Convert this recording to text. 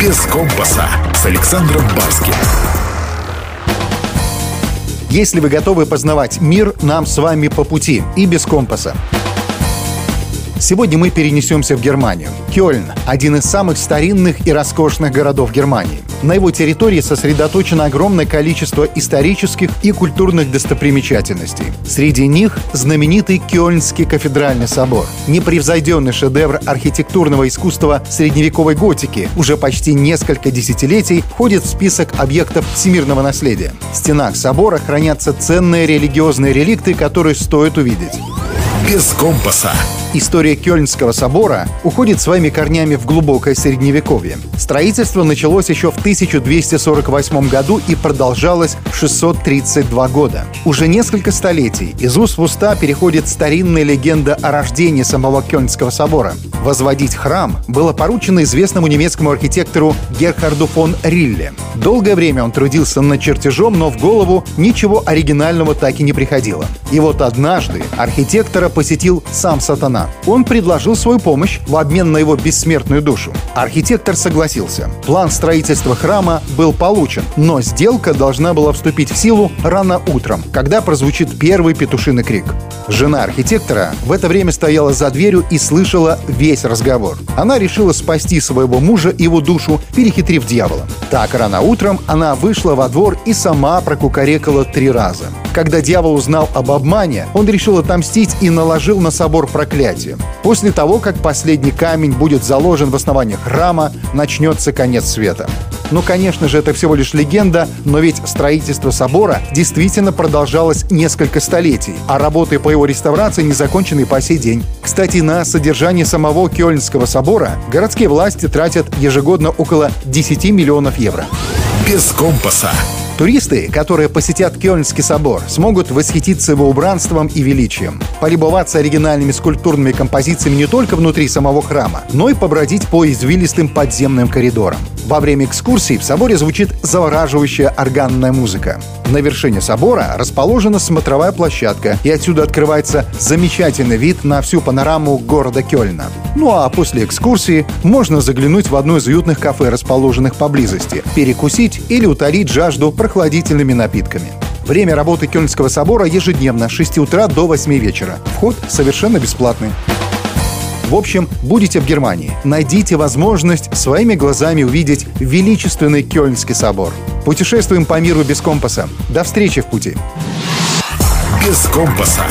«Без компаса» с Александром Барским. Если вы готовы познавать мир, нам с вами по пути и без компаса. Сегодня мы перенесемся в Германию. Кёльн – один из самых старинных и роскошных городов Германии. На его территории сосредоточено огромное количество исторических и культурных достопримечательностей. Среди них знаменитый Кёльнский кафедральный собор. Непревзойденный шедевр архитектурного искусства средневековой готики уже почти несколько десятилетий входит в список объектов всемирного наследия. В стенах собора хранятся ценные религиозные реликты, которые стоит увидеть. «Без компаса» История Кёльнского собора уходит своими корнями в глубокое средневековье. Строительство началось еще в 1248 году и продолжалось 632 года. Уже несколько столетий из уст в уста переходит старинная легенда о рождении самого Кёльнского собора. Возводить храм было поручено известному немецкому архитектору Герхарду фон Рилле. Долгое время он трудился над чертежом, но в голову ничего оригинального так и не приходило. И вот однажды архитектора посетил сам сатана. Он предложил свою помощь в обмен на его бессмертную душу. Архитектор согласился. План строительства храма был получен, но сделка должна была вступить в силу рано утром, когда прозвучит первый петушиный крик. Жена архитектора в это время стояла за дверью и слышала весь разговор. Она решила спасти своего мужа и его душу, перехитрив дьявола. Так рано утром она вышла во двор и сама прокукарекала три раза. Когда дьявол узнал об обмане, он решил отомстить и наложил на собор проклятие. После того, как последний камень будет заложен в основании храма, начнется конец света. Ну, конечно же, это всего лишь легенда, но ведь строительство собора действительно продолжалось несколько столетий, а работы по его реставрации не закончены по сей день. Кстати, на содержание самого Кёльнского собора городские власти тратят ежегодно около 10 миллионов евро. «Без компаса» Туристы, которые посетят Кёльнский собор, смогут восхититься его убранством и величием, полюбоваться оригинальными скульптурными композициями не только внутри самого храма, но и побродить по извилистым подземным коридорам. Во время экскурсии в соборе звучит завораживающая органная музыка. На вершине собора расположена смотровая площадка, и отсюда открывается замечательный вид на всю панораму города Кёльна. Ну а после экскурсии можно заглянуть в одно из уютных кафе, расположенных поблизости, перекусить или утолить жажду прохладительными напитками. Время работы Кёльнского собора ежедневно с 6 утра до 8 вечера. Вход совершенно бесплатный. В общем, будете в Германии, найдите возможность своими глазами увидеть величественный Кёльнский собор. Путешествуем по миру без компаса. До встречи в пути. Без компаса.